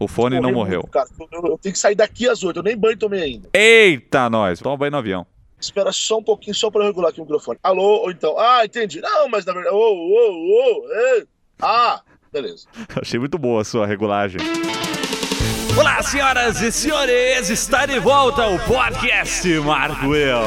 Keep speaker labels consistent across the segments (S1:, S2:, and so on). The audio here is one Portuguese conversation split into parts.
S1: O fone não morreu.
S2: Muito, cara. Eu, eu, tenho que sair daqui às 8, eu nem banho tomei ainda.
S1: Eita, nós. Toma banho no avião.
S2: Espera só um pouquinho, só para regular aqui o microfone. Alô, ou então. Ah, entendi. Não, mas na verdade. Ô, ô, ô, Ah, beleza.
S1: Achei muito boa a sua regulagem. Olá, senhoras e senhores, está de volta o podcast Marco Eu.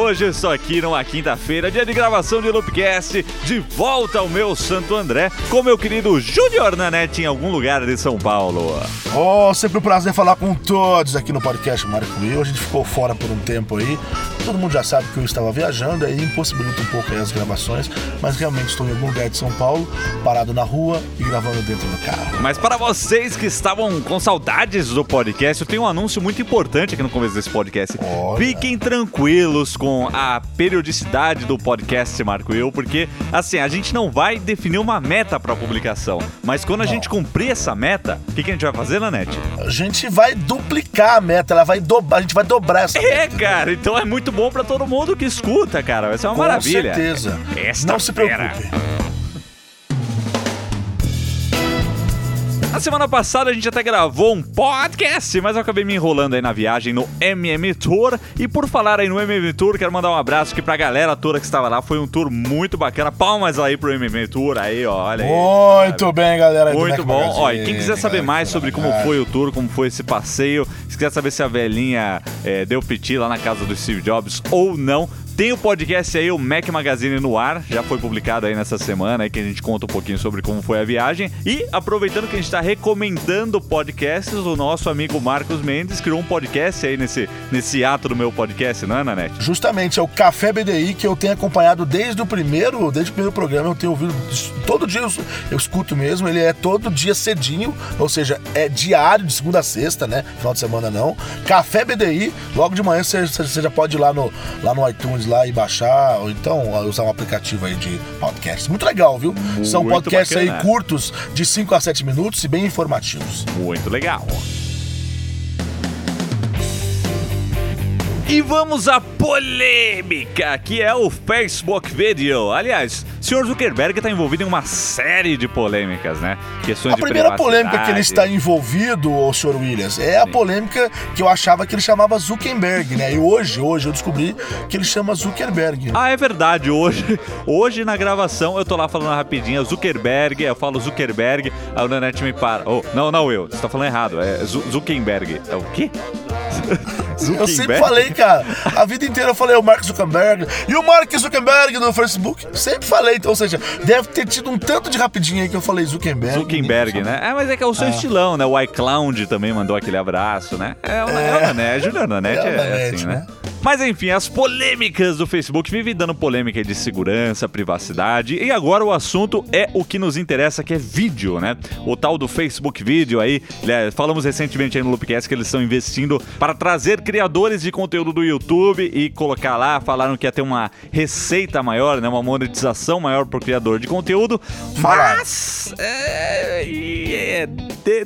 S1: Hoje eu estou aqui numa quinta-feira, dia de gravação de Loopcast, de volta ao meu Santo André, com meu querido Júnior Nanete em algum lugar de São Paulo.
S3: Oh, sempre um prazer falar com todos aqui no podcast Marco Eu. A gente ficou fora por um tempo aí. Todo mundo já sabe que eu estava viajando, aí impossibilita um pouco as gravações, mas realmente estou em algum lugar de São Paulo, parado na rua e gravando dentro do carro.
S1: Mas para vocês que estavam com saudades do podcast, eu tenho um anúncio muito importante aqui no começo desse podcast. Olha. Fiquem tranquilos com a periodicidade do podcast Marco Eu, porque assim, a gente não vai definir uma meta para publicação, mas quando a não. gente cumprir essa meta, o que, que, a gente vai fazer, Nanete?
S3: A gente vai duplicar a meta, ela vai dobrar, a gente vai dobrar essa
S1: é, meta. É, cara, então é muito bom para todo mundo que escuta, cara. Vai ser uma
S3: com
S1: maravilha.
S3: Com certeza. Esta não se preocupe.
S1: Na semana passada a gente até gravou um podcast, mas eu acabei me enrolando aí na viagem no MM Tour. E por falar aí no MM Tour, quero mandar um abraço aqui pra galera toda que estava lá. Foi um tour muito bacana. Palmas aí pro MM Tour aí, ó. Olha aí.
S3: Muito sabe? bem, galera.
S1: Muito bom. Ó, e quem quiser saber mais sobre como foi o tour, como foi esse passeio, se quiser saber se a velhinha é, deu piti lá na casa do Steve Jobs ou não, tem o podcast aí, o Mac Magazine no ar, já foi publicado aí nessa semana, aí que a gente conta um pouquinho sobre como foi a viagem. E aproveitando que a gente está recomendando podcasts, o nosso amigo Marcos Mendes criou um podcast aí nesse, nesse ato do meu podcast, não é, Nanete?
S3: Justamente, é o Café BDI que eu tenho acompanhado desde o primeiro, desde o primeiro programa, eu tenho ouvido todo dia, eu, eu escuto mesmo, ele é todo dia cedinho, ou seja, é diário, de segunda a sexta, né? Final de semana não. Café BDI, logo de manhã você, você já pode ir lá no, lá no iTunes lá e baixar, ou então usar um aplicativo aí de podcast. Muito legal, viu? Muito São podcasts bacana. aí curtos, de 5 a 7 minutos e bem informativos.
S1: Muito legal. E vamos à polêmica, que é o Facebook Video. Aliás, o senhor Zuckerberg está envolvido em uma série de polêmicas, né?
S3: Questões a de primeira polêmica que ele está envolvido, o senhor Williams, é a polêmica que eu achava que ele chamava Zuckerberg, né? E hoje, hoje eu descobri que ele chama Zuckerberg.
S1: Ah, é verdade. Hoje, hoje na gravação eu tô lá falando rapidinho, Zuckerberg, eu falo Zuckerberg, a Nanete me para. Oh, não, não, eu, você tá falando errado. É Zuckerberg. É o quê?
S3: Eu sempre falei, cara. A vida inteira eu falei o Mark Zuckerberg. E o Mark Zuckerberg no Facebook. Sempre falei. Então, ou seja, deve ter tido um tanto de rapidinho aí que eu falei Zuckerberg.
S1: Zuckerberg, né? É, mas é que é o seu é. estilão, né? O iCloud também mandou aquele abraço, né? É, o é, né? Juliana, né? É, é assim, né? né? Mas enfim, as polêmicas do Facebook vivem dando polêmica de segurança, privacidade. E agora o assunto é o que nos interessa, que é vídeo, né? O tal do Facebook Vídeo aí. Né? Falamos recentemente aí no Loopcast que eles estão investindo para trazer criadores de conteúdo do YouTube e colocar lá. Falaram que ia ter uma receita maior, né? Uma monetização maior por criador de conteúdo. Mas. É, é,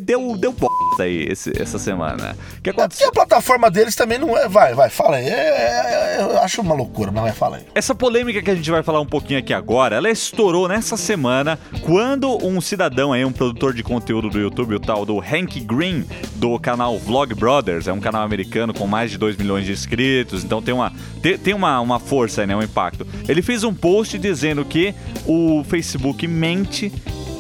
S1: deu, deu bosta aí esse, essa semana.
S3: Que aconteceu? É, a plataforma deles também não é. Vai, vai, fala aí. É, é, eu acho uma loucura, mas vai, fala aí.
S1: Essa polêmica que a gente vai falar um pouquinho aqui agora, ela estourou nessa semana quando um cidadão aí, um produtor de conteúdo do YouTube, o tal do Hank Green, do canal Vlog Brothers, é um canal americano com mais de 2 milhões de inscritos, então tem uma, tem, tem uma, uma força aí, né, um impacto. Ele fez um post dizendo que o Facebook mente,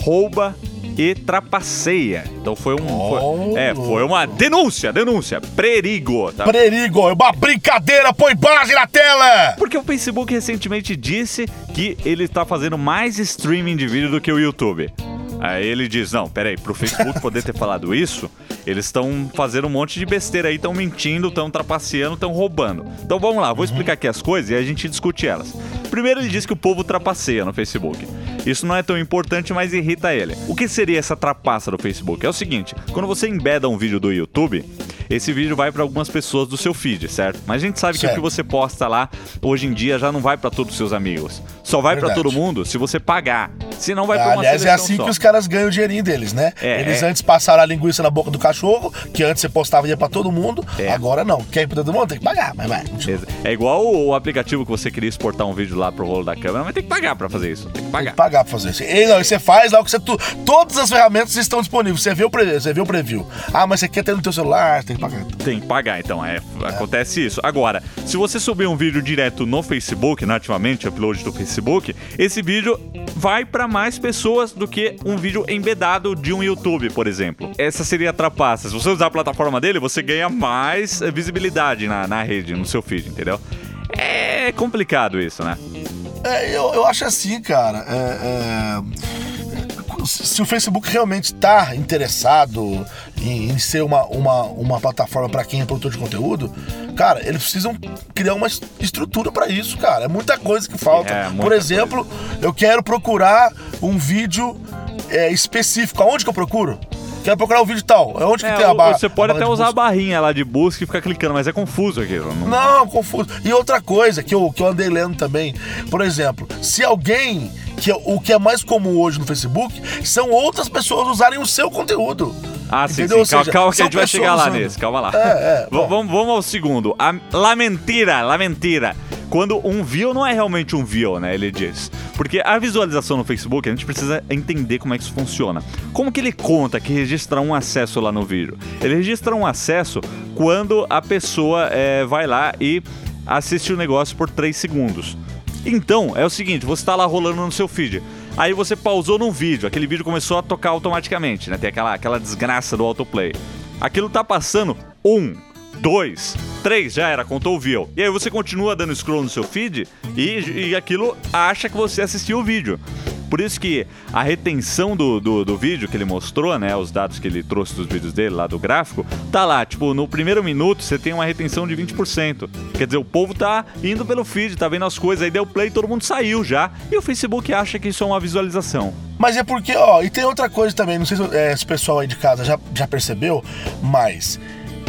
S1: rouba e trapaceia. Então foi um. Oh. Foi, é, foi uma denúncia, denúncia. Perigo.
S3: Tá? Perigo, é uma brincadeira, põe base na tela!
S1: Porque o Facebook recentemente disse que ele está fazendo mais streaming de vídeo do que o YouTube. Aí ele diz: não, peraí, pro Facebook poder ter falado isso, eles estão fazendo um monte de besteira aí, estão mentindo, estão trapaceando, estão roubando. Então vamos lá, vou explicar aqui as coisas e a gente discute elas. Primeiro ele diz que o povo trapaceia no Facebook. Isso não é tão importante, mas irrita ele. O que seria essa trapaça do Facebook? É o seguinte: quando você embeda um vídeo do YouTube, esse vídeo vai para algumas pessoas do seu feed, certo? Mas a gente sabe certo. que o que você posta lá hoje em dia já não vai para todos os seus amigos. Só vai para todo mundo se você pagar. Senão vai pra uma
S3: Aliás, é assim
S1: só.
S3: que os caras ganham o dinheirinho deles, né?
S1: É,
S3: Eles
S1: é.
S3: antes passaram a linguiça na boca do cachorro, que antes você postava e ia pra todo mundo.
S1: É.
S3: Agora não. Quer ir pra todo mundo? Tem que pagar, mas vai.
S1: É igual o, o aplicativo que você queria exportar um vídeo lá pro rolo da câmera, mas tem que pagar pra fazer isso. Tem que
S3: Tem
S1: pagar.
S3: que pagar pra fazer isso. E, não, e você faz lá o que você. Tu, todas as ferramentas estão disponíveis. Você vê o preview, você vê o preview. Ah, mas você quer ter no teu celular, tem que pagar.
S1: Tem que pagar, então, é, acontece isso. Agora, se você subir um vídeo direto no Facebook, nativamente, upload do Facebook, esse vídeo vai pra mais pessoas do que um vídeo embedado de um YouTube, por exemplo. Essa seria a trapaça. Se você usar a plataforma dele, você ganha mais eh, visibilidade na, na rede, no seu feed, entendeu? É complicado isso, né?
S3: É, eu, eu acho assim, cara. é, é, se o Facebook realmente está interessado em, em ser uma, uma, uma plataforma para quem é produtor de conteúdo, cara, eles precisam criar uma es- estrutura para isso, cara. É muita coisa que falta.
S1: É,
S3: Por exemplo, eu quero procurar um vídeo é, específico. Aonde que eu procuro? Quero procurar um vídeo tal. Aonde que
S1: É,
S3: tem a
S1: o-
S3: barra?
S1: você pode
S3: barra
S1: até usar a barrinha lá de busca e ficar clicando, mas é confuso aquilo. Não-
S3: Não, confuso. E outra coisa que eu, que eu andei lendo também, por exemplo, se alguém. Que é- o que é mais comum hoje no Facebook são outras pessoas usarem o seu conteúdo.
S1: Ah, sim, sim.
S3: Seja,
S1: calma que a gente vai chegar lá
S3: usando.
S1: nesse. Calma lá.
S3: É, é,
S1: vamos, vamos ao segundo. A, la mentira, la mentira. Quando um view não é realmente um view, né? Ele diz. Porque a visualização no Facebook, a gente precisa entender como é que isso funciona. Como que ele conta que registra um acesso lá no vídeo? Ele registra um acesso quando a pessoa é, vai lá e assiste o negócio por 3 segundos. Então, é o seguinte, você tá lá rolando no seu feed. Aí você pausou num vídeo, aquele vídeo começou a tocar automaticamente, né? Tem aquela, aquela desgraça do autoplay. Aquilo tá passando um, dois, três, já era, contou view. E aí você continua dando scroll no seu feed e, e aquilo acha que você assistiu o vídeo. Por isso que a retenção do, do, do vídeo que ele mostrou, né? Os dados que ele trouxe dos vídeos dele lá do gráfico, tá lá, tipo, no primeiro minuto você tem uma retenção de 20%. Quer dizer, o povo tá indo pelo feed, tá vendo as coisas, aí deu play, todo mundo saiu já. E o Facebook acha que isso é uma visualização.
S3: Mas é porque, ó, e tem outra coisa também, não sei se, é, se o pessoal aí de casa já, já percebeu, mas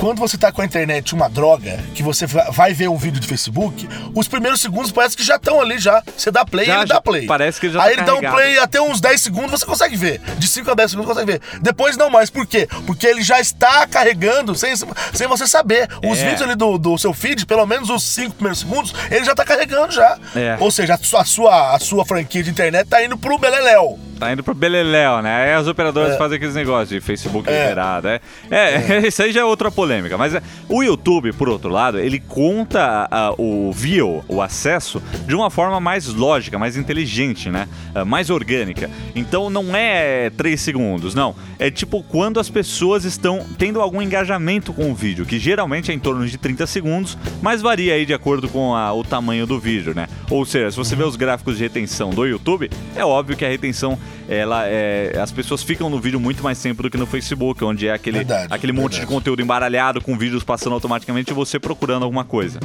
S3: quando você tá com a internet uma droga, que você va- vai ver um vídeo de Facebook, os primeiros segundos parece que já estão ali já. Você dá play,
S1: Já,
S3: ele dá play.
S1: parece que já
S3: Aí
S1: tá
S3: ele dá um
S1: carregado.
S3: play até uns 10 segundos, você consegue ver. De 5 a 10 segundos você consegue ver. Depois não mais. Por quê? Porque ele já está carregando sem, sem você saber. Os
S1: É.
S3: vídeos ali do, do seu feed, pelo menos os 5 primeiros segundos, ele já tá carregando já.
S1: É.
S3: Ou seja, a sua, a sua, a sua franquia de internet tá indo pro Beleléu.
S1: Tá indo pro Beleléu, né? Aí as operadoras fazem aqueles negócios de Facebook
S3: É.
S1: liberado, é. É, isso aí já é outra polêmica. Mas é, o YouTube, por outro lado, ele conta o view, o acesso, de uma forma mais lógica, mais inteligente, né? Ah, mais orgânica. Então não é 3 segundos, não. É tipo quando as pessoas estão tendo algum engajamento com o vídeo, que geralmente é em torno de 30 segundos, mas varia aí de acordo com a- o tamanho do vídeo, né? Ou seja, se você vê os gráficos de retenção do YouTube, é óbvio que a retenção, ela é. As pessoas ficam no vídeo muito mais tempo do que no Facebook, onde é aquele,
S3: Verdade,
S1: aquele monte de conteúdo embaralhado com vídeos passando automaticamente e você procurando alguma coisa.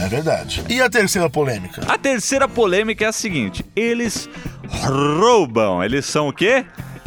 S3: É verdade. E a terceira polêmica?
S1: A terceira polêmica é a seguinte: eles roubam. Eles são o quê?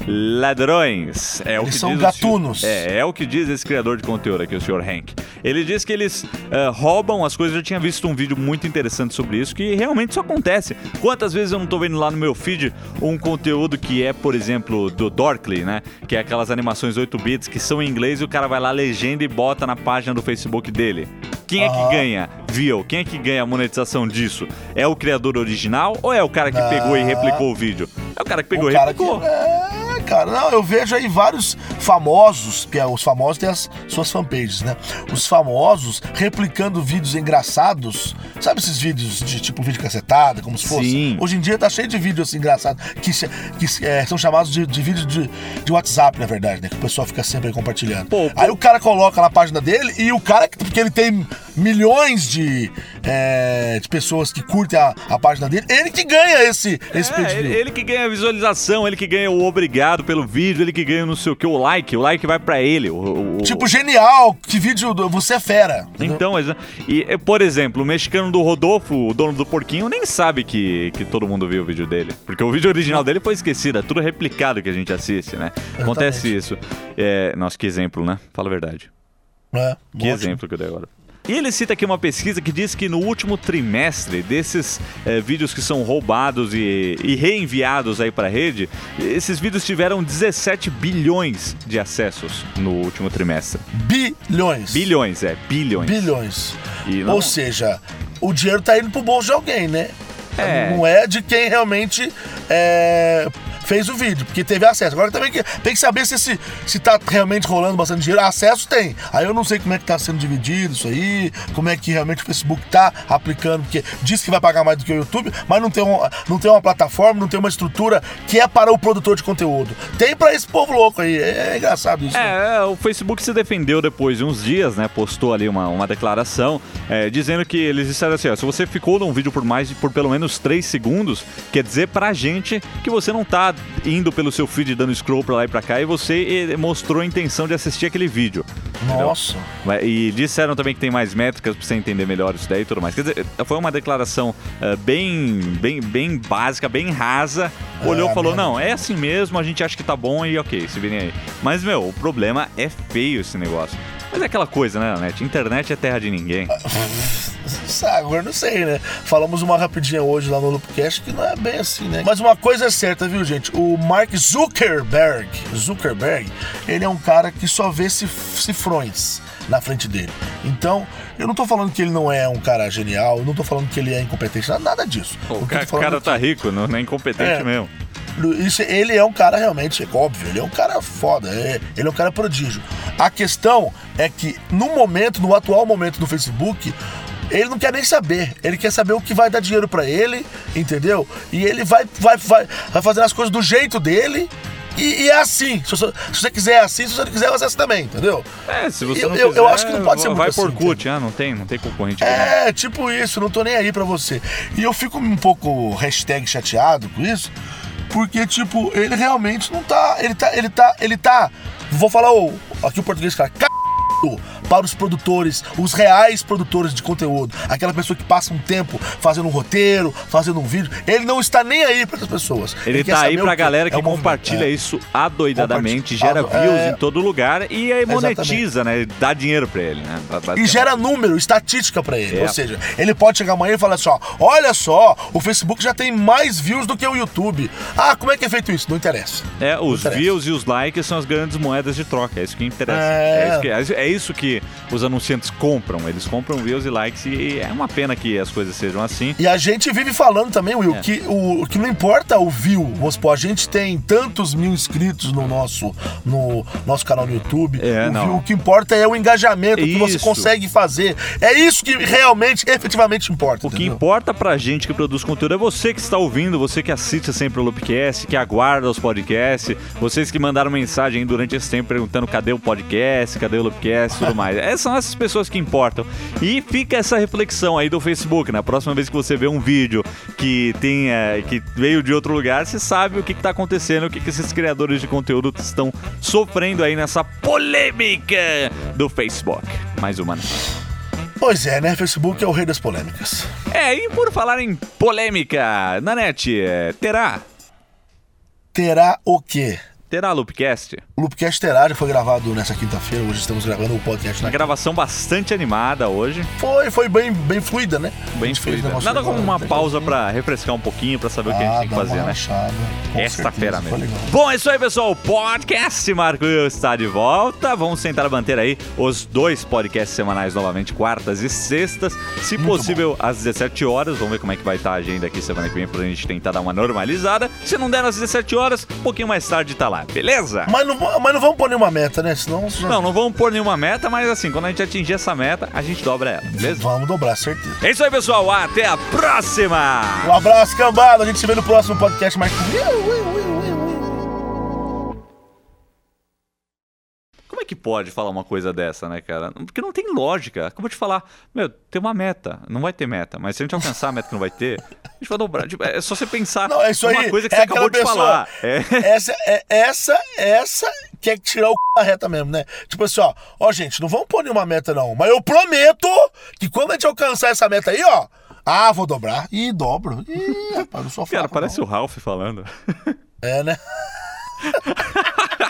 S1: Ladrões. É o
S3: Eles
S1: que
S3: são
S1: diz
S3: gatunos.
S1: senhor- é, é o que diz esse criador de conteúdo aqui, o Sr. Hank. Ele diz que eles eh, roubam as coisas. Eu já tinha visto um vídeo muito interessante sobre isso, que realmente isso acontece. Quantas vezes eu não tô vendo lá no meu feed um conteúdo que é, por exemplo, do Dorkly, né? Que é aquelas animações 8 bits que são em inglês e o cara vai lá, legenda e bota na página do Facebook dele. Quem é que
S3: Aham.
S1: ganha view? Quem é que ganha a monetização disso? É o criador original ou é o cara que
S3: Não.
S1: pegou e replicou o vídeo? É o cara que pegou
S3: o
S1: e
S3: cara que,
S1: replicou.
S3: é, cara, não, eu vejo aí vários famosos, que é, os famosos têm as suas fanpages, né? Os famosos replicando vídeos engraçados. Sabe esses vídeos de tipo vídeo cacetada, como se fosse?
S1: Sim.
S3: Hoje em dia tá cheio de vídeos assim engraçados, que, que é, são chamados de, de vídeos de, de WhatsApp, na verdade, né? Que o pessoal fica sempre aí compartilhando.
S1: Pô, pô.
S3: Aí o cara coloca na página dele e o cara, que- porque ele tem milhões de, é, de pessoas que curtem a, a página dele, ele que ganha esse, esse
S1: É, ele, ele que ganha a visualização, ele que ganha o obrigado pelo vídeo, ele que ganha não sei o que, o like, o like vai pra ele. O, o-
S3: Tipo, genial, que vídeo, você é fera. entendeu?
S1: Então, e, eh, por exemplo, o mexicano do Rodolfo, o dono do porquinho, nem sabe que, que todo mundo viu o vídeo dele. Porque o vídeo original dele foi esquecido, é tudo replicado que a gente assiste, né? Acontece isso. É, nossa, que exemplo, né? Fala a verdade.
S3: É,
S1: Que
S3: ótimo.
S1: exemplo que eu dei agora. E ele cita aqui uma pesquisa que diz que no último trimestre desses é, vídeos que são roubados e, e reenviados aí para a rede, esses vídeos tiveram 17 bilhões de acessos no último trimestre.
S3: Bilhões.
S1: Bilhões, é, bilhões.
S3: Bilhões. Não... Ou seja, o dinheiro tá indo pro bolso de alguém, né? É. Não é de quem realmente é, fez o vídeo, porque teve acesso. Agora também tem que saber se, se, se tá realmente rolando bastante dinheiro. Acesso tem. Aí eu não sei como é que tá sendo dividido isso aí, como é que realmente o Facebook tá aplicando, porque diz que vai pagar mais do que o YouTube, mas não tem, um, não tem uma plataforma, não tem uma estrutura que é para o produtor de conteúdo. Tem para esse povo louco aí. É, é engraçado isso.
S1: É, né? é, o Facebook se defendeu depois de uns dias, né? Postou ali uma, uma declaração é, dizendo que eles disseram assim: ó, se você ficou num vídeo por mais por pelo menos 3 segundos, quer dizer pra gente que você não tá indo pelo seu feed dando scroll pra lá e pra cá e você mostrou a intenção de assistir aquele vídeo.
S3: Nossa.
S1: Entendeu? E disseram também que tem mais métricas pra você entender melhor isso daí e tudo mais. Quer dizer, foi uma declaração uh, bem, bem, bem básica, bem rasa. Olhou e é, falou: não, é assim mesmo, a gente acha que tá bom e ok, se virem aí. Mas, meu, o problema é feio esse negócio. Mas é aquela coisa, né, Net? Internet é terra de ninguém.
S3: Agora não sei, né? Falamos uma rapidinha hoje lá no Loopcast que não é bem assim, né? Mas uma coisa é certa, viu, gente? O Mark Zuckerberg, Zuckerberg, ele é um cara que só vê cifrões na frente dele. Então, eu não tô falando que ele não é um cara genial, eu não tô falando que ele é incompetente, nada disso.
S1: o cara, cara tá rico, não é incompetente é, mesmo.
S3: Isso, ele é um cara realmente, é óbvio, ele é um cara foda, é, ele é um cara prodígio. A questão é que no momento, no atual momento do Facebook, ele não quer nem saber. Ele quer saber o que vai dar dinheiro para ele, entendeu? E ele vai, vai, vai, vai fazer as coisas do jeito dele. E, e é assim. Se você, se você, quiser assim, se você não quiser, você assim também, entendeu?
S1: É, se você não eu, quiser, eu acho que não pode ser muito Vai assim, por cut, ah, não tem, não tem concorrente.
S3: É, não. tipo isso, não tô nem aí pra você. E eu fico um pouco hashtag chateado com isso, porque, tipo, ele realmente não tá. Ele tá. Ele tá. Ele tá. Vou falar o, aqui o português, cara. C para os produtores, os reais produtores de conteúdo, aquela pessoa que passa um tempo fazendo um roteiro, fazendo um vídeo, ele não está nem aí para as pessoas.
S1: Ele, ele tá aí para a galera que é compartilha é. isso adoidadamente, gera views é... em todo lugar e aí monetiza, Exatamente. né? Dá dinheiro para ele, né?
S3: E gera número, estatística para ele. É. Ou seja, ele pode chegar amanhã e falar assim: ó, olha só, o Facebook já tem mais views do que o YouTube. Ah, como é que é feito isso? Não interessa.
S1: É, os
S3: interessa.
S1: views e os likes são as grandes moedas de troca. É isso que interessa. É, é isso que, é isso que os anunciantes compram. Eles compram views e likes e é uma pena que as coisas sejam assim.
S3: E a gente vive falando também, Will, é. que o que não importa o view, vamos supor, a gente tem tantos mil inscritos no nosso, no nosso canal no YouTube. É, o, view, o que importa é o engajamento isso. que você consegue fazer. É isso que realmente, efetivamente importa.
S1: O entendeu? que importa pra gente que produz conteúdo é você que está ouvindo, você que assiste sempre o Loopcast, que aguarda os podcasts, vocês que mandaram mensagem durante esse tempo perguntando cadê o podcast, cadê o Loopcast e tudo mais. É, são essas pessoas que importam. E fica essa reflexão aí do Facebook. Na né? próxima vez que você vê um vídeo que tem, é, que veio de outro lugar, você sabe o que está acontecendo, o que, que esses criadores de conteúdo estão sofrendo aí nessa polêmica do Facebook. Mais uma, né?
S3: Pois é, né? Facebook é o rei das polêmicas.
S1: É, e por falar em polêmica, Nanete, é, terá?
S3: Terá o quê?
S1: Terá Loopcast?
S3: O Loopcast terá, já foi gravado nessa quinta-feira. Hoje estamos gravando o podcast.
S1: Uma né? gravação bastante animada hoje.
S3: Foi, foi bem, bem fluida, né?
S1: Bem fluida. Nada como uma pausa para refrescar um pouquinho, para saber ah, o que a gente tem que fazer, né? Esta-feira mesmo. Bom, é isso aí, pessoal. O podcast Marco está de volta. Vamos tentar manter aí os dois podcasts semanais novamente, quartas e sextas. Se Muito possível, bom. às 17 horas. Vamos ver como é que vai estar a agenda aqui semana que vem pra gente tentar dar uma normalizada. Se não der às 17 horas, um pouquinho mais tarde tá lá beleza?
S3: Mas não, mas não vamos pôr nenhuma meta, né? Senão.
S1: Não, não vamos pôr nenhuma meta, mas assim, quando a gente atingir essa meta, a gente dobra ela, beleza?
S3: Vamos dobrar, certeza.
S1: É isso aí, pessoal. Até a próxima!
S3: Um abraço, cambada. A gente se vê no próximo podcast mais.
S1: Que pode falar uma coisa dessa, né, cara? Porque não tem lógica. Acabou de falar, meu, tem uma meta. Não vai ter meta. Mas se a gente alcançar a meta que não vai ter, a gente vai dobrar. Tipo, é só você pensar
S3: não, é isso
S1: uma
S3: aí.
S1: coisa que é você acabou de pessoa, falar.
S3: É. Essa, é, essa, essa quer tirar o c... da reta mesmo, né? Tipo assim, ó, ó, gente, não vamos pôr nenhuma meta, não. Mas eu prometo que quando a gente alcançar essa meta aí, ó, ah, vou dobrar. E dobro. Ih, rapaz, não sou
S1: Cara, parece não. o Ralph falando.
S3: É, né?